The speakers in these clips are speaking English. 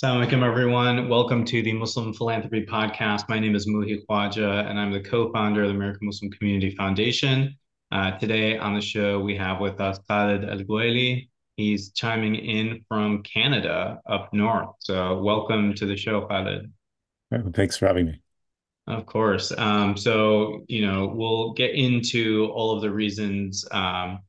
Assalamu alaikum, everyone. Welcome to the Muslim Philanthropy Podcast. My name is Muhi Khwaja, and I'm the co founder of the American Muslim Community Foundation. Uh, today on the show, we have with us Khalid Elgwaily. He's chiming in from Canada up north. So, welcome to the show, Khalid. Thanks for having me. Of course. Um, so, you know, we'll get into all of the reasons um,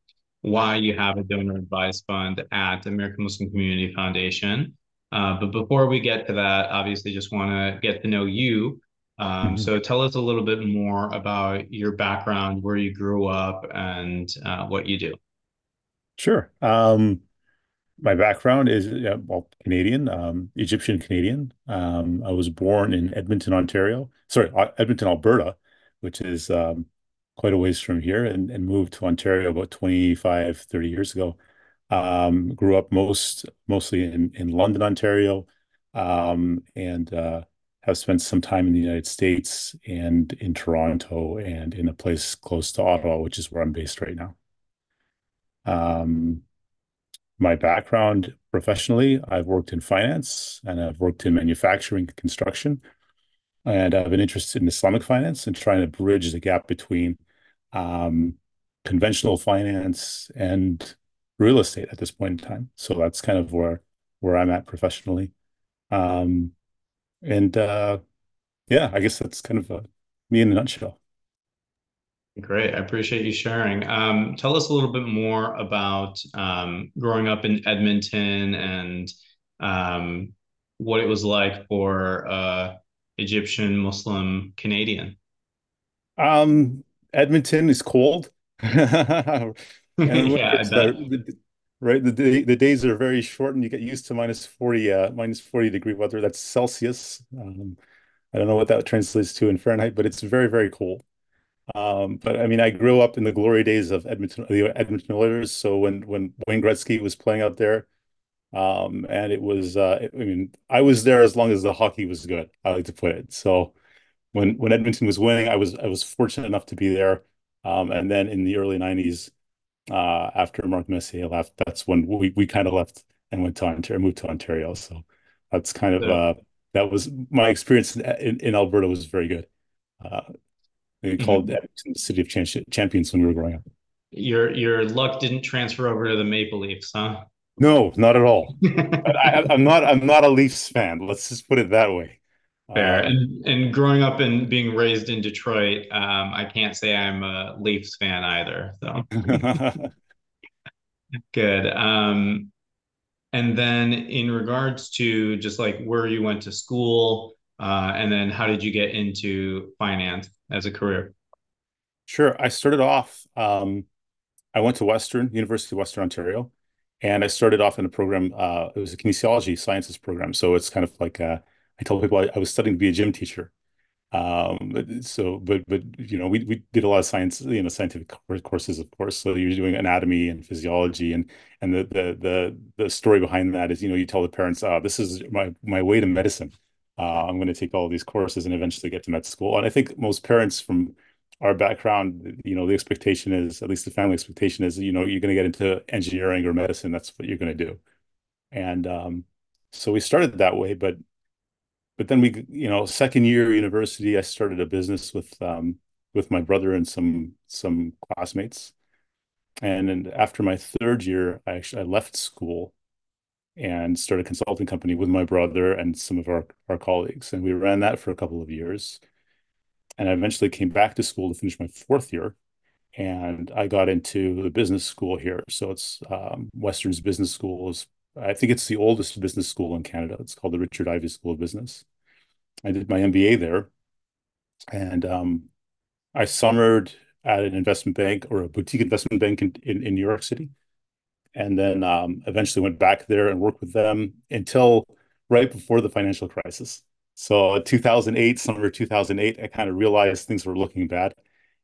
why you have a donor advised fund at American Muslim Community Foundation. Uh, but before we get to that, obviously, just want to get to know you. Um, mm-hmm. So tell us a little bit more about your background, where you grew up, and uh, what you do. Sure. Um, my background is uh, well Canadian, um, Egyptian Canadian. Um, I was born in Edmonton, Ontario. Sorry, Edmonton, Alberta, which is um, quite a ways from here, and, and moved to Ontario about 25, 30 years ago. Um, grew up most mostly in in London, Ontario, um, and uh, have spent some time in the United States and in Toronto and in a place close to Ottawa, which is where I'm based right now. Um, my background professionally, I've worked in finance and I've worked in manufacturing construction. And I've been interested in Islamic finance and trying to bridge the gap between um, conventional finance and real estate at this point in time. So that's kind of where where I'm at professionally. Um, and uh, yeah, I guess that's kind of a, me in a nutshell. Great. I appreciate you sharing. Um, tell us a little bit more about um, growing up in Edmonton and um, what it was like for uh, Egyptian Muslim Canadian. Um, Edmonton is cold. yeah, the, right. The day, the days are very short, and you get used to minus forty, uh, minus forty degree weather. That's Celsius. Um, I don't know what that translates to in Fahrenheit, but it's very, very cold. Um, but I mean, I grew up in the glory days of Edmonton, the Edmonton Oilers. So when when Wayne Gretzky was playing out there, um, and it was, uh, I mean, I was there as long as the hockey was good. I like to put it. So when when Edmonton was winning, I was I was fortunate enough to be there. Um, and then in the early '90s, uh, after Mark Messier left, that's when we we kind of left and went to Ontario, moved to Ontario. So that's kind of uh, that was my experience in, in Alberta was very good. Uh, we mm-hmm. called Edmonton the city of champions when we were growing up. Your your luck didn't transfer over to the Maple Leafs, huh? No, not at all. I, am not. I'm not a Leafs fan. Let's just put it that way. Fair. Uh, and and growing up and being raised in Detroit, um, I can't say I'm a Leafs fan either. So good. Um, and then in regards to just like where you went to school, uh, and then how did you get into finance as a career? Sure. I started off. Um, I went to Western University of Western Ontario, and I started off in a program. Uh, it was a kinesiology sciences program, so it's kind of like a I told people I, I was studying to be a gym teacher. Um, but so, but, but, you know, we, we did a lot of science, you know, scientific courses, of course. So you're doing anatomy and physiology and, and the, the, the, the story behind that is, you know, you tell the parents, uh, this is my, my way to medicine. Uh, I'm going to take all these courses and eventually get to med school. And I think most parents from our background, you know, the expectation is, at least the family expectation is, you know, you're going to get into engineering or medicine. That's what you're going to do. And, um, so we started that way, but but then we, you know, second year university, I started a business with um, with my brother and some some classmates. And then after my third year, I actually I left school and started a consulting company with my brother and some of our, our colleagues. And we ran that for a couple of years. And I eventually came back to school to finish my fourth year. And I got into the business school here. So it's um, Western's Business School is I think it's the oldest business school in Canada. It's called the Richard Ivey School of Business. I did my MBA there, and um, I summered at an investment bank or a boutique investment bank in, in, in New York City, and then um, eventually went back there and worked with them until right before the financial crisis. So 2008, summer 2008, I kind of realized things were looking bad,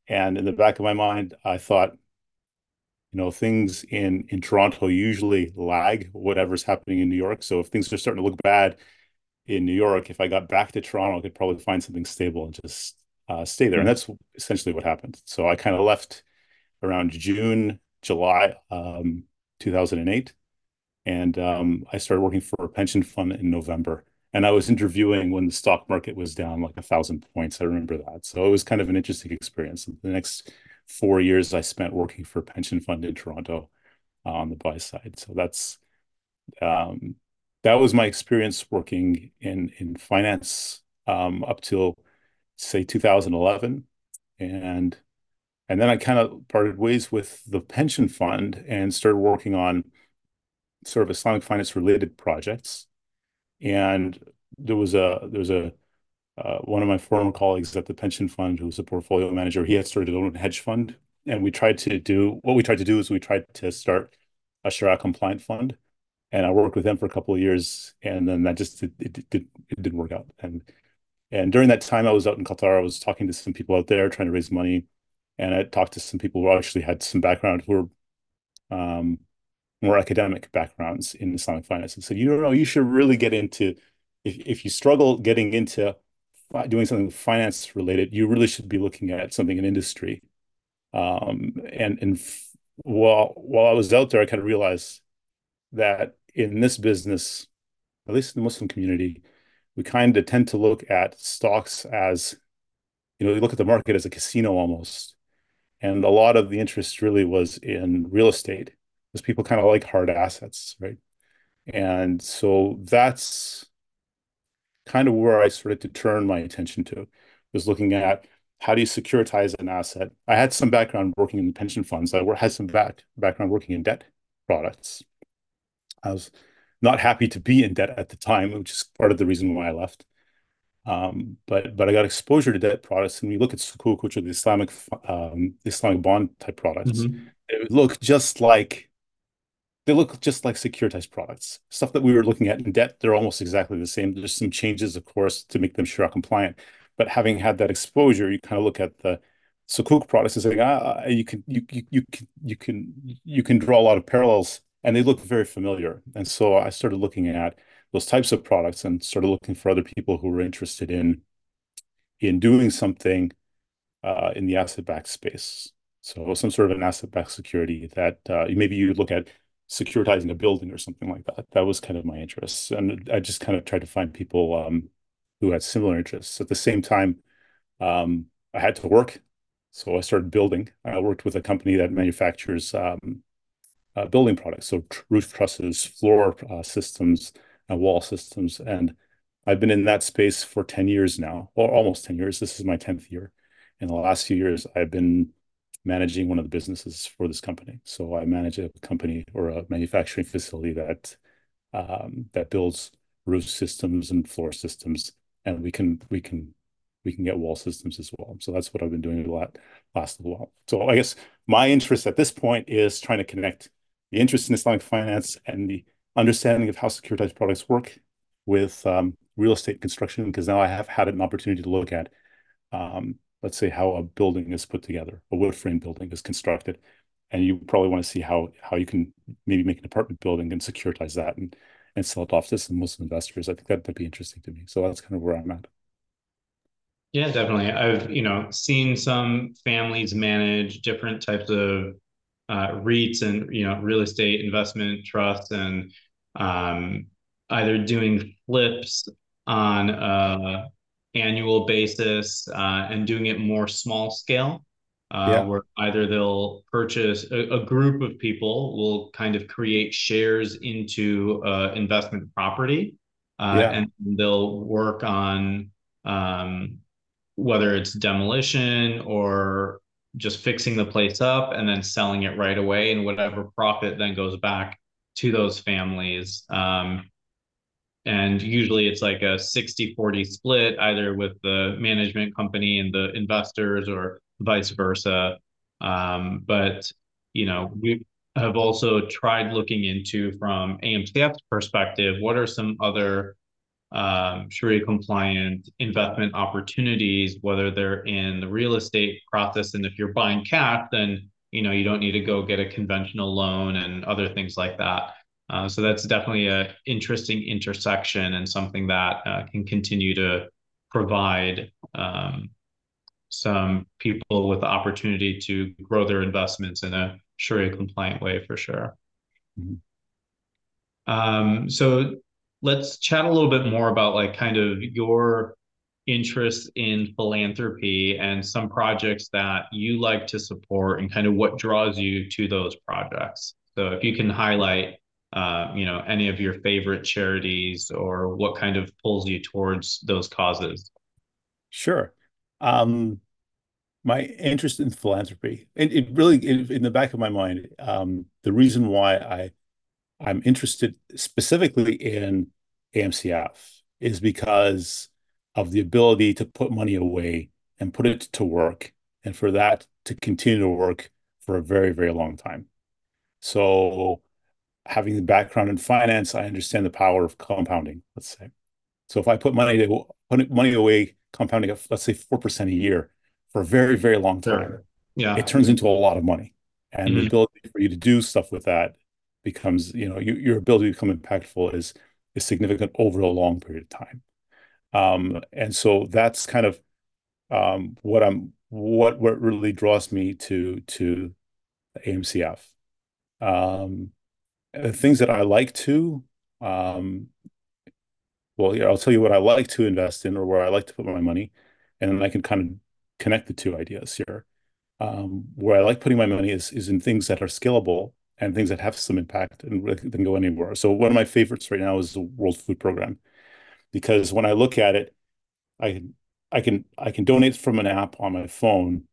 and in the back of my mind, I thought you know things in in Toronto usually lag whatever's happening in New York. So if things are starting to look bad in New York, if I got back to Toronto, I could probably find something stable and just uh, stay there. And that's essentially what happened. So I kind of left around June, July, um, 2008, and um, I started working for a pension fund in November. And I was interviewing when the stock market was down like a thousand points. I remember that. So it was kind of an interesting experience. The next four years I spent working for a pension fund in Toronto uh, on the buy side. So that's um, that was my experience working in in finance um, up till say 2011, and and then I kind of parted ways with the pension fund and started working on sort of Islamic finance related projects. And there was a there was a uh, one of my former colleagues at the pension fund who was a portfolio manager. He had started his own hedge fund, and we tried to do what we tried to do is we tried to start a Sharia compliant fund. And I worked with him for a couple of years, and then that just it, it, it, it didn't work out. And and during that time, I was out in Qatar. I was talking to some people out there trying to raise money, and I talked to some people who actually had some background who were um, more academic backgrounds in Islamic finance, and said, you know, you should really get into if if you struggle getting into doing something finance related, you really should be looking at something in industry. Um, and and while while I was out there, I kind of realized that in this business, at least in the Muslim community, we kind of tend to look at stocks as, you know, we look at the market as a casino almost. And a lot of the interest really was in real estate, because people kind of like hard assets, right? And so that's kind of where I started to turn my attention to, was looking at how do you securitize an asset. I had some background working in the pension funds. I had some back background working in debt products. I was not happy to be in debt at the time, which is part of the reason why I left. Um, but but I got exposure to debt products, and we look at Sukuk, which are the Islamic um, Islamic bond type products. Mm-hmm. It look just like they look just like securitized products. Stuff that we were looking at in debt, they're almost exactly the same. There's some changes, of course, to make them Sharia compliant. But having had that exposure, you kind of look at the Sukuk products and saying, ah, you can you you you can you can you can draw a lot of parallels and they look very familiar. And so I started looking at those types of products and started looking for other people who were interested in in doing something uh, in the asset-backed space. So some sort of an asset-backed security that uh, maybe you look at securitizing a building or something like that. That was kind of my interest, and I just kind of tried to find people um, who had similar interests. At the same time, um, I had to work, so I started building. I worked with a company that manufactures um, uh, building products, so roof trusses, floor uh, systems, and wall systems. And I've been in that space for 10 years now, or almost 10 years. This is my 10th year. In the last few years, I've been managing one of the businesses for this company. So I manage a company or a manufacturing facility that um, that builds roof systems and floor systems, and we can we can we can get wall systems as well. So that's what I've been doing a lot last little while. So I guess my interest at this point is trying to connect the interest in Islamic finance and the understanding of how securitized products work with um, real estate construction, because now I have had an opportunity to look at, um, let's say, how a building is put together, a wood frame building is constructed, and you probably want to see how how you can maybe make an apartment building and securitize that and and sell it off to some Muslim investors. I think that would be interesting to me. So that's kind of where I'm at. Yeah, definitely. I've you know seen some families manage different types of uh, REITs and you know real estate investment trusts and um, either doing flips on a annual basis uh, and doing it more small scale. Uh, yeah. where either they'll purchase a, a, group of people will kind of create shares into uh, investment property uh, yeah. and they'll work on um, whether it's demolition or just fixing the place up and then selling it right away and whatever profit then goes back to those families um, and usually it's like a 60 40 split either with the management company and the investors or vice versa um, but you know we have also tried looking into from amcf's perspective what are some other um, Sharia compliant investment opportunities, whether they're in the real estate process. And if you're buying cash, then you know you don't need to go get a conventional loan and other things like that. Uh, so that's definitely an interesting intersection and something that uh, can continue to provide um, some people with the opportunity to grow their investments in a Sharia compliant way for sure. Mm-hmm. Um, so let's chat a little bit more about like kind of your interest in philanthropy and some projects that you like to support and kind of what draws you to those projects. So if you can highlight, uh, you know, any of your favorite charities or what kind of pulls you towards those causes. Sure. Um, my interest in philanthropy, it, it really, in, in the back of my mind, um, the reason why I I'm interested specifically in AMCF is because of the ability to put money away and put it to work, and for that to continue to work for a very, very long time. So, having the background in finance, I understand the power of compounding, let's say. So, if I put money to put money away, compounding at, let's say, 4% a year for a very, very long time, sure. yeah. it turns into a lot of money. And mm-hmm. the ability for you to do stuff with that becomes, you know, you, your ability to become impactful is is significant over a long period of time. Um, and so that's kind of um, what I'm what what really draws me to to AMCF. Um, the things that I like to, um, well, yeah, I'll tell you what I like to invest in or where I like to put my money, and then I can kind of connect the two ideas here. Um, where I like putting my money is is in things that are scalable and things that have some impact and can go anywhere. So one of my favorites right now is the World Food Program, because when I look at it, I can I can I can donate from an app on my phone,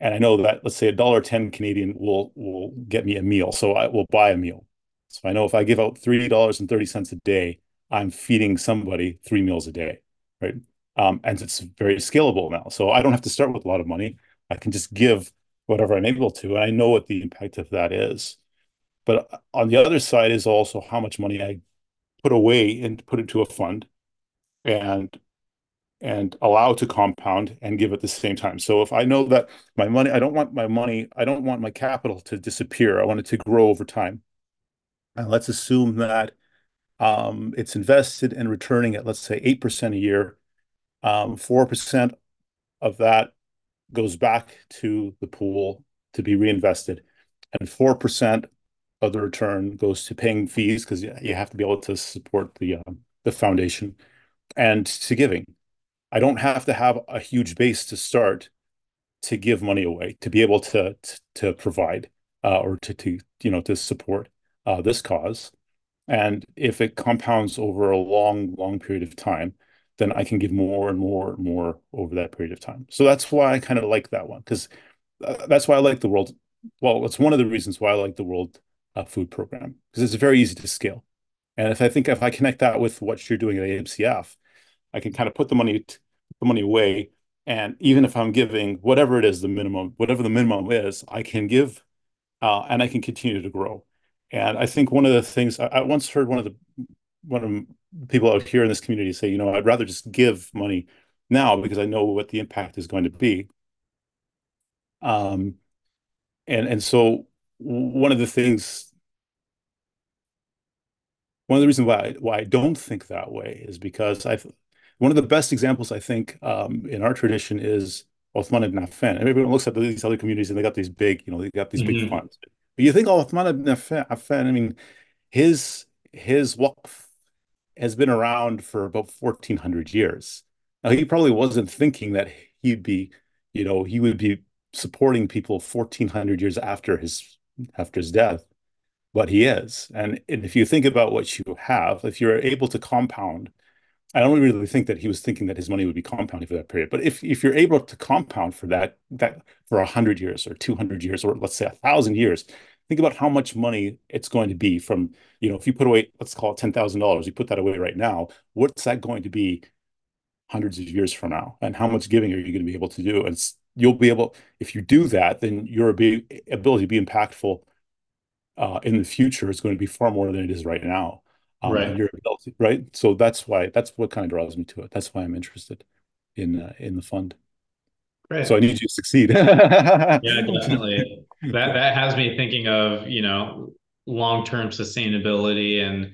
and I know that let's say a dollar ten Canadian will will get me a meal, so I will buy a meal. So I know if I give out three dollars and thirty cents a day, I'm feeding somebody three meals a day, right? Um, and it's very scalable now. So I don't have to start with a lot of money. I can just give whatever I'm able to, and I know what the impact of that is. But on the other side is also how much money I put away and put into a fund and and allow to compound and give at the same time. So if I know that my money, I don't want my money, I don't want my capital to disappear. I want it to grow over time. And let's assume that um, it's invested and returning at, let's say, 8% a year. Um, 4% of that goes back to the pool to be reinvested. And 4% of the return goes to paying fees because you have to be able to support the uh, the foundation and to giving. I don't have to have a huge base to start to give money away to be able to provide uh, or to to you know to support uh, this cause. And if it compounds over a long long period of time, then I can give more and more and more over that period of time. So that's why I kind of like that one because uh, that's why I like the world. Well, it's one of the reasons why I like the world uh, food program because it's very easy to scale. And if I think if I connect that with what you're doing at AMCF, I can kind of put the money the money away, and even if I'm giving whatever it is the minimum, whatever the minimum is, I can give, uh, and I can continue to grow. And I think one of the things I, I once heard one of the one of people out here in this community say, you know, I'd rather just give money now because I know what the impact is going to be. Um, and and so one of the things one of the reasons why I, why I don't think that way is because I one of the best examples I think um, in our tradition is Othman ibn Affan. And everyone looks at these other communities and they got these big, you know, they got these mm-hmm. big funds. But you think Othman ibn Affan, I mean, his his waqf has been around for about 1400 years. Now he probably wasn't thinking that he'd be, you know, he would be supporting people 1400 years after his after his death but he is. And if you think about what you have, if you're able to compound, I don't really think that he was thinking that his money would be compounding for that period. But if if you're able to compound for that that for hundred years or two hundred years or let's say a thousand years, think about how much money it's going to be from you know if you put away let's call it ten thousand dollars, you put that away right now, what's that going to be hundreds of years from now, and how much giving are you going to be able to do? And you'll be able if you do that, then your ability to be impactful uh, in the future is going to be far more than it is right now. Um, right. Your ability, right. So that's why that's what kind of draws me to it. That's why I'm interested in uh, in the fund. Great. So I need you to succeed. yeah, definitely. That that has me thinking of you know long term sustainability and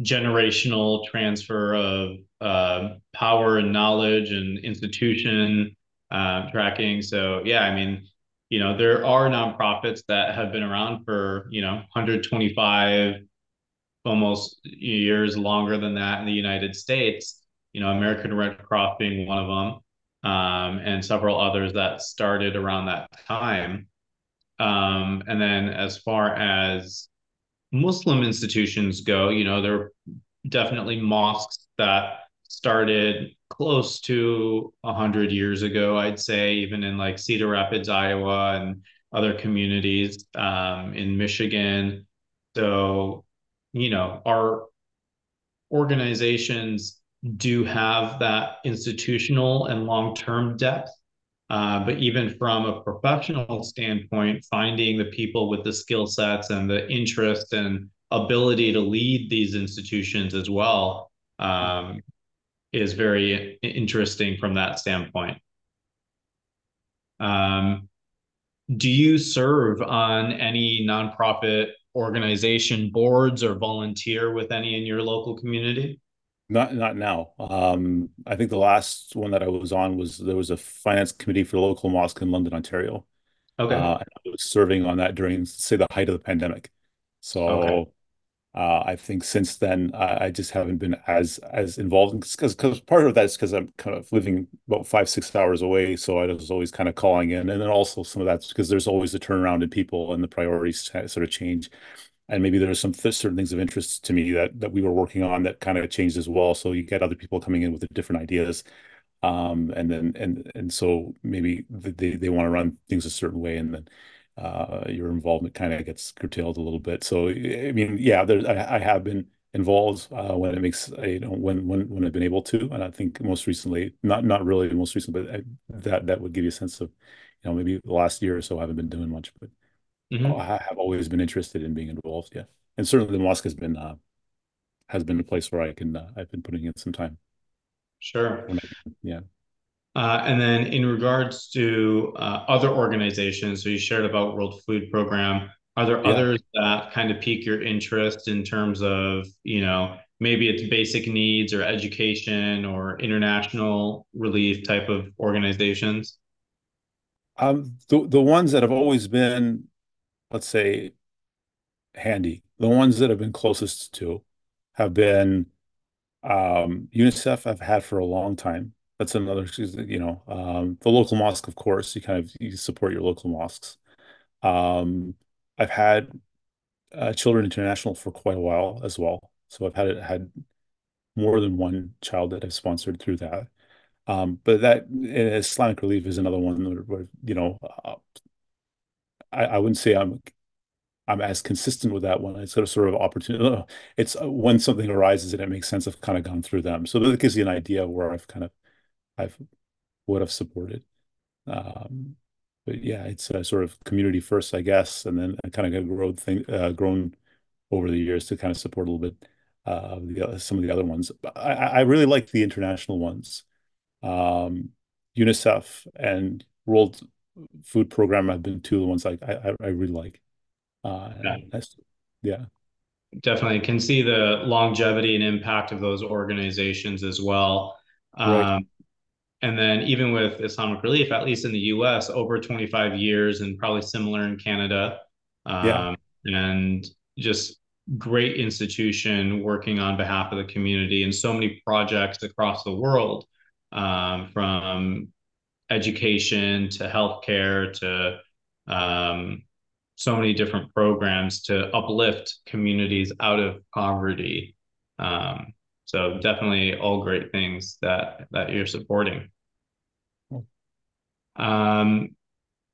generational transfer of uh, power and knowledge and institution uh, tracking. So yeah, I mean you know there are nonprofits that have been around for you know 125 almost years longer than that in the United States. You know, American Red Cross being one of them, um, and several others that started around that time. Um, and then as far as Muslim institutions go, you know, there are definitely mosques that started close to 100 years ago, I'd say, even in like Cedar Rapids, Iowa, and other communities um, in Michigan. So, you know, our organizations do have that institutional and long term depth. Uh, but even from a professional standpoint, finding the people with the skill sets and the interest and ability to lead these institutions as well um, is very interesting from that standpoint. Um, do you serve on any nonprofit organization boards or volunteer with any in your local community? Not not now. Um, I think the last one that I was on was there was a finance committee for the local mosque in London, Ontario. Okay. Uh, I was serving on that during, say, the height of the pandemic. So Okay. Uh, I think since then I, I just haven't been as as involved because part of that is because I'm kind of living about five six hours away, so I was always kind of calling in, and then also some of that's because there's always a turnaround in people and the priorities sort of change. And maybe there are some th certain things of interest to me that that we were working on that kind of changed as well. So you get other people coming in with different ideas, um, and then and and so maybe they they want to run things a certain way, and then uh, your involvement kind of gets curtailed a little bit. So I mean, yeah, there I, I have been involved uh, when it makes you know when when when I've been able to, and I think most recently, not not really most recent, but I, that that would give you a sense of you know maybe the last year or so I haven't been doing much, but. Mm-hmm. I have always been interested in being involved. Yeah, and certainly the mosque has been uh, has been a place where I can uh, I've been putting in some time Sure. when I can. Yeah, Uh, and then in regards to uh, other organizations, so you shared about World Food Program. Are there yeah. others that kind of pique your interest in terms of, you know, maybe it's basic needs or education or international relief type of organizations? Um, the the ones that have always been, let's say, handy, the ones that have been closest to, have been um, UNICEF. I've had for a long time. That's another, you know, um, the local mosque, of course. You kind of you support your local mosques. Um, I've had uh, Children International for quite a while as well. So I've had had more than one child that I've sponsored through that. Um, but that Islamic Relief is another one where, where you know, uh, I, I wouldn't say I'm I'm as consistent with that one. It's sort of sort of opportunity. It's uh, when something arises and it makes sense. I've kind of gone through them, so that gives you an idea where I've kind of I've would have supported. Um, but yeah, it's a sort of community first, I guess, and then I kind of got grown thing uh, grown over the years to kind of support a little bit uh, the, some of the other ones. But I, I really like the international ones. Um, UNICEF and World Food Program have been two of the ones like I, I really like. Uh, Yeah, yeah, definitely can see the longevity and impact of those organizations as well. right. And then even with Islamic Relief, at least in the US, over 25 years and probably similar in Canada. Yeah. Um, and just great institution working on behalf of the community and so many projects across the world um, from education to healthcare to um, so many different programs to uplift communities out of poverty. Um, so definitely all great things that that you're supporting. Um,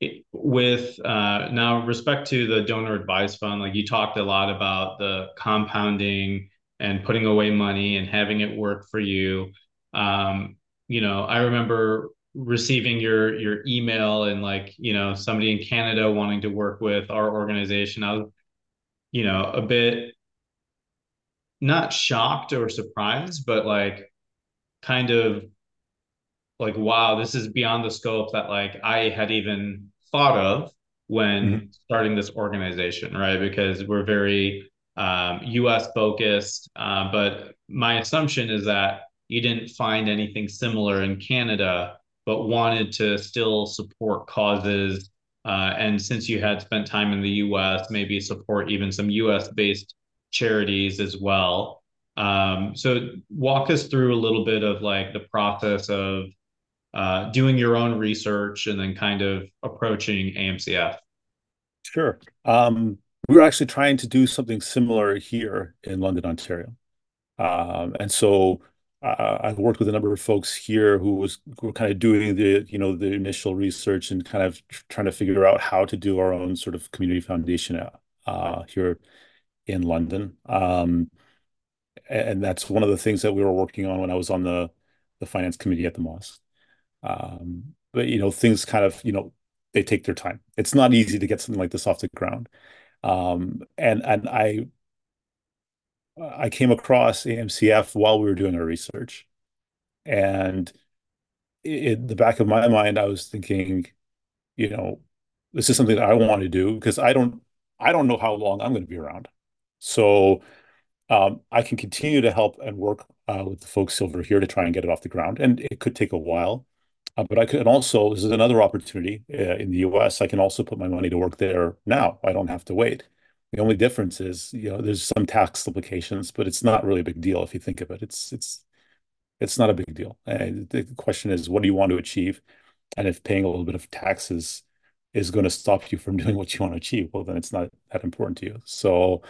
it, with uh, now respect to the donor advised fund, like you talked a lot about the compounding and putting away money and having it work for you. Um, you know, I remember receiving your your email and like you know somebody in Canada wanting to work with our organization. I was you know a bit not shocked or surprised, but like kind of like wow this is beyond the scope that like i had even thought of when starting this organization right? Because we're very um, us focused uh, but my assumption is that you didn't find anything similar in canada but wanted to still support causes uh, and since you had spent time in the us maybe support even some us based charities as well. Um, so walk us through a little bit of like the process of uh, doing your own research and then kind of approaching AMCF. Sure. Um, we were actually trying to do something similar here in London, Ontario. Um, and so uh, I worked with a number of folks here who was who were kind of doing the you know the initial research and kind of trying to figure out how to do our own sort of community foundation uh, here in London. Um, and that's one of the things that we were working on when I was on the finance committee at the mosque. Um, but you know things kind of you know they take their time. It's not easy to get something like this off the ground. Um, and and I I came across AMCF while we were doing our research, and in the back of my mind, I was thinking, you know, this is something that I want to do because I don't I don't know how long I'm going to be around. So um, I can continue to help and work uh, with the folks over here to try and get it off the ground, and it could take a while. Uh, but I could also, this is another opportunity uh, in the US. I can also put my money to work there now. I don't have to wait. The only difference is, you know, there's some tax implications, but it's not really a big deal if you think of it. It's it's it's not a big deal. And the question is, what do you want to achieve? And if paying a little bit of taxes is going to stop you from doing what you want to achieve, well, then it's not that important to you. So,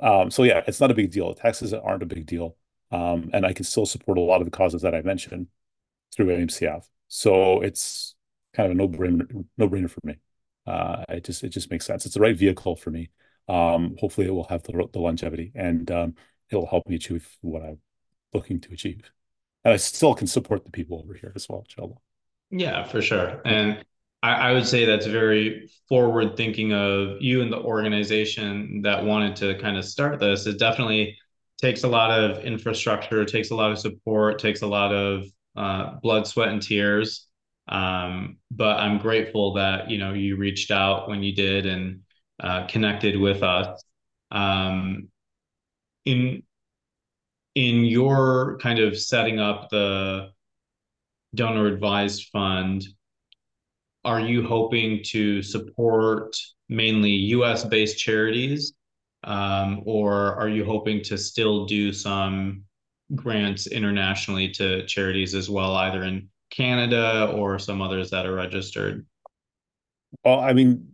um, so yeah, it's not a big deal. Taxes aren't a big deal, um, and I can still support a lot of the causes that I mentioned through AMCF. So it's kind of a no-brainer, no-brainer for me. Uh, it just it just makes sense. It's the right vehicle for me. Um, hopefully, it will have the, the longevity and um, it'll help me achieve what I'm looking to achieve. And I still can support the people over here as well, inshallah. Yeah, for sure. And I, I would say that's very forward thinking of you and the organization that wanted to kind of start this. It definitely takes a lot of infrastructure, takes a lot of support, takes a lot of uh, blood, sweat, and tears. Um, but I'm grateful that you know you reached out when you did and uh, connected with us. Um, in in your kind of setting up the donor advised fund, are you hoping to support mainly U.S. based charities, um, or are you hoping to still do some grants internationally to charities as well, either in Canada or some others that are registered? Well, I mean,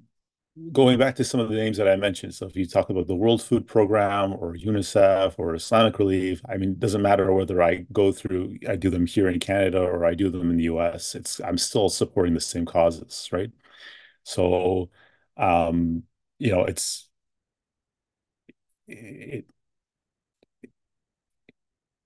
going back to some of the names that I mentioned, so if you talk about the World Food Program or UNICEF or Islamic Relief, I mean, it doesn't matter whether I go through, I do them here in Canada or I do them in the US, it's I'm still supporting the same causes, right? So, um, you know, it's it,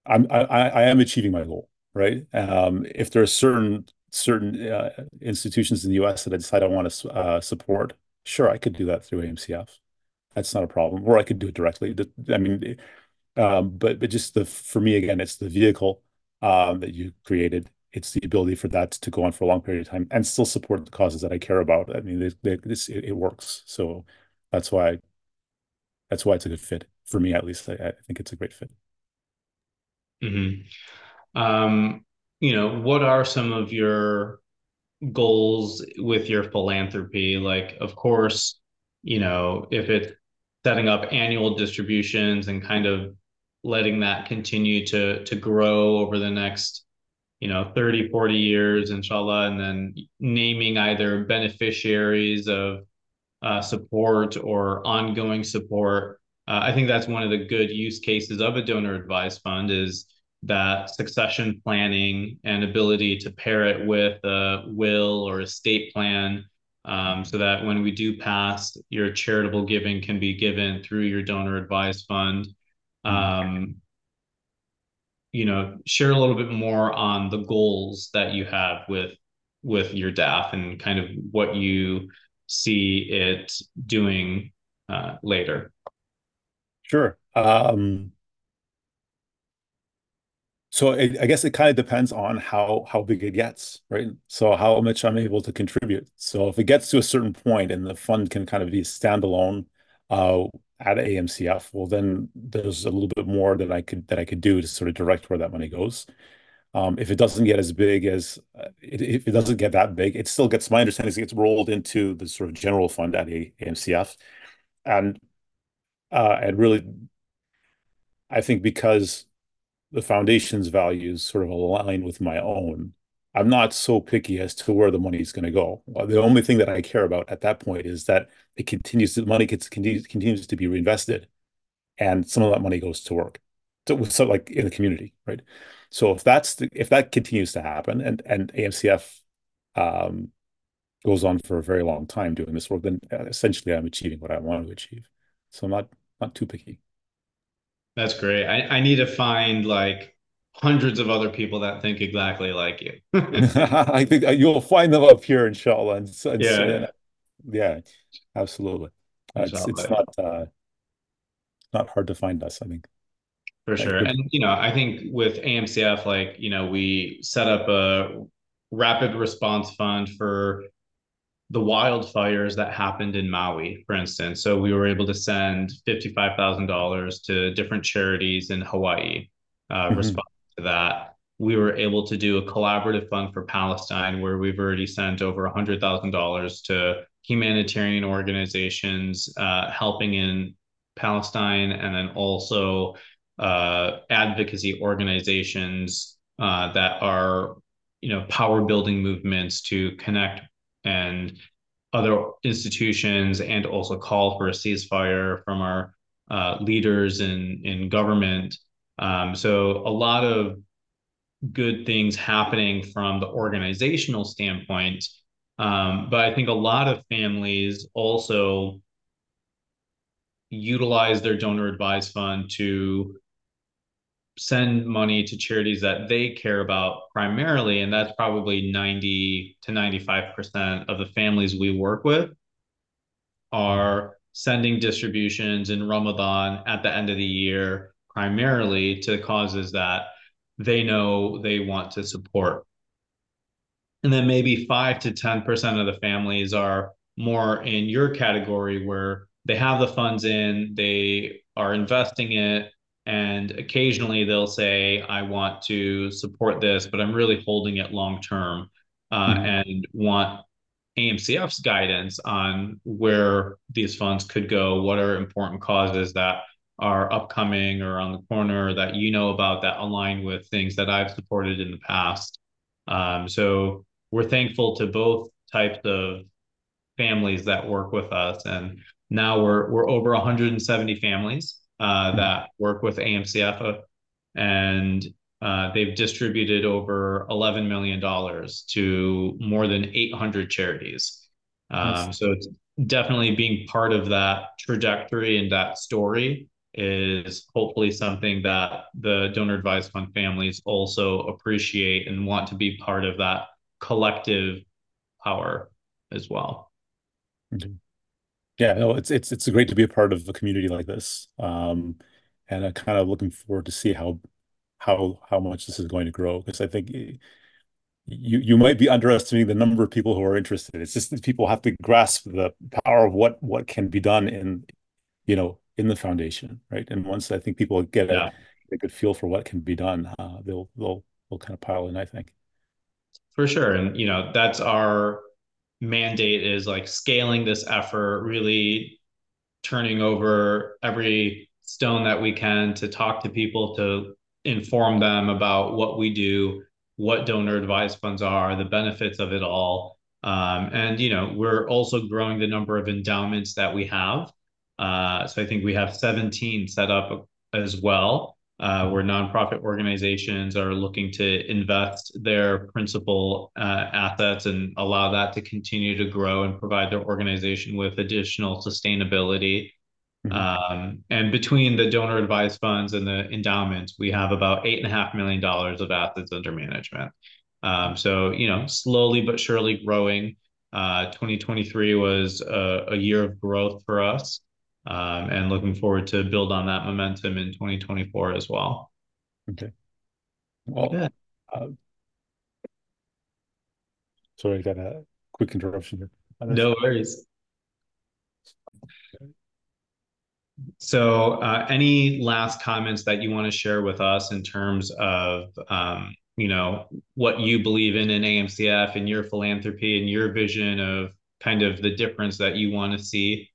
I'm I, I am achieving my goal, right? Um, if there are certain certain uh, institutions in the U.S. that I decide I want to uh, support, sure, I could do that through AMCF. That's not a problem, or I could do it directly. I mean, um, but but just the for me again, it's the vehicle um, that you created. It's the ability for that to go on for a long period of time and still support the causes that I care about. I mean, they, they, this it, it, works, so that's why that's why it's a good fit for me, at least. I, I think it's a great fit. Mm-hmm. Um, you know, what are some of your goals with your philanthropy? Like, of course, you know, if it's setting up annual distributions and kind of letting that continue to to grow over the next you know 30 40 years inshallah and then naming either beneficiaries of uh, support or ongoing support uh, I think that's one of the good use cases of a donor advised fund is that succession planning and ability to pair it with a will or estate plan um, so that when we do pass, your charitable giving can be given through your donor advised fund. Um, you know, share a little bit more on the goals that you have with with your DAF and kind of what you see it doing uh, later. Sure. Um, so it, I guess it kind of depends on how how big it gets, right? So how much I'm able to contribute. So if it gets to a certain point and the fund can kind of be standalone uh, at AMCF, well then there's a little bit more that I could that I could do to sort of direct where that money goes. Um, if it doesn't get as big as uh, it, if it doesn't get that big, it still gets my understanding is it gets rolled into the sort of general fund at AMCF, and uh, and really I think because the foundation's values sort of align with my own, I'm not so picky as to where the money is going to go. The only thing that I care about at that point is that it continues the money gets continues, continues to be reinvested, and some of that money goes to work, so, so like in the community, right? So if that's the, if that continues to happen, and and AMCF um, goes on for a very long time doing this work, then essentially I'm achieving what I want to achieve. So I'm not not too picky. That's great. I, I need to find like hundreds of other people that think exactly like you. I think you'll find them up here, inshallah. And, and, yeah, yeah, yeah, absolutely. Uh, it's it's not uh, not hard to find us. I think for sure. And you know, I think with AMCF, like you know, we set up a rapid response fund for the wildfires that happened in Maui, for instance. So we were able to send $55,000 to different charities in Hawaii, uh, mm-hmm. respond to that. We were able to do a collaborative fund for Palestine where we've already sent over $100,000 to humanitarian organizations uh, helping in Palestine and then also uh, advocacy organizations uh, that are you know power building movements to connect and other institutions and also call for a ceasefire from our uh, leaders in in government. Um, so a lot of good things happening from the organizational standpoint. Um, but I think a lot of families also utilize their donor advised fund to send money to charities that they care about primarily and that's probably 90 to 95% of the families we work with are sending distributions in Ramadan at the end of the year primarily to causes that they know they want to support. And then maybe 5 to 10% of the families are more in your category where they have the funds in they are investing it and occasionally they'll say i want to support this but i'm really holding it long term. Uh, mm-hmm. and want amcf's guidance on where these funds could go what are important causes that are upcoming or on the corner that you know about that align with things that i've supported in the past. Um, so we're thankful to both types of families that work with us. And now we're we're over 170 families uh, that work with AMCF, and uh, they've distributed over $11 million to more than 800 charities. Um, so it's definitely being part of that trajectory and that story is hopefully something that the donor advised fund families also appreciate and want to be part of that collective power as well. Mm-hmm. Yeah, no, it's it's it's great to be a part of a community like this, um, and I'm kind of looking forward to see how how how much this is going to grow because I think you you might be underestimating the number of people who are interested. It's just that people have to grasp the power of what what can be done in you know in the foundation, right? And once I think people get yeah. a, a good feel for what can be done, uh, they'll they'll they'll kind of pile in. I think for sure, and you know that's our mandate is like scaling this effort, really turning over every stone that we can to talk to people to inform them about what we do, what donor advised funds are, the benefits of it all. Um, and you know, we're also growing the number of endowments that we have. Uh, so I think we have 17 set up as well uh, where nonprofit organizations are looking to invest their principal uh, assets and allow that to continue to grow and provide their organization with additional sustainability. Mm-hmm. Um, and between the donor advised funds and the endowments, we have about eight and a half million dollars of assets under management. Um, so, you know, slowly but surely growing. Uh, 2023 was a, a year of growth for us and looking forward to build on that momentum in 2024 as well. Okay. Well, yeah. uh, sorry, I got a quick interruption here. No worries. So, uh, any last comments that you want to share with us in terms of, um, you know, what you believe in in AMCF and your philanthropy and your vision of kind of the difference that you want to see um,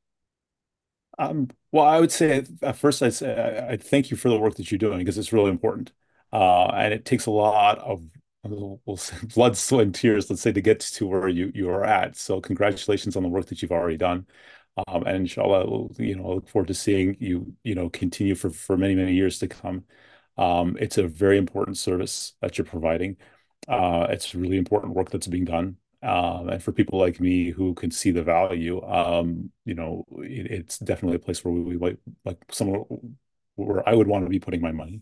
Well, I would say at first I'd say I, I thank you for the work that you're doing because it's really important. Uh, and it takes a lot of we'll say blood, sweat, and tears, let's say, to get to where you you are at. So congratulations on the work that you've already done. Um, and inshallah, you know, I look forward to seeing you, you know, continue for for many, many years to come. Um, it's a very important service that you're providing. Uh, it's really important work that's being done. Um, and for people like me who can see the value, um, you know, it, it's definitely a place where we, we like like somewhere where I would want to be putting my money.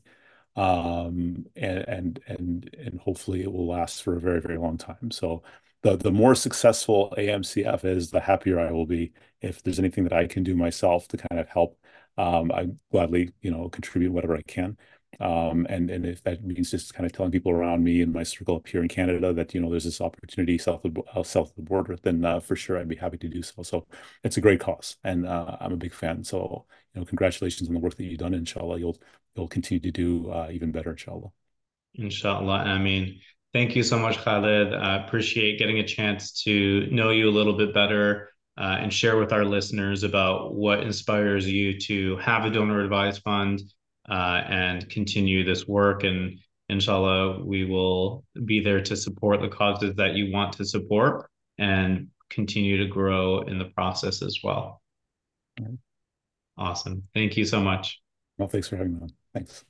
Um, and and and and hopefully it will last for a very, very long time. So the the more successful AMCF is, the happier I will be. If there's anything that I can do myself to kind of help, um, I gladly, you know, contribute whatever I can. Um, and and if that means just kind of telling people around me in my circle up here in Canada that you know there's this opportunity south of uh, south of the border, then uh, for sure I'd be happy to do so. So it's a great cause, and uh, I'm a big fan. So you know, congratulations on the work that you've done. Inshallah, you'll you'll continue to do uh, even better. Inshallah. Inshallah. I mean, thank you so much, Khalid. I appreciate getting a chance to know you a little bit better. Uh, and share with our listeners about what inspires you to have a donor advised fund uh, and continue this work. And inshallah, we will be there to support the causes that you want to support and continue to grow in the process as well. Awesome. Thank you so much. Well, thanks for having me on. Thanks.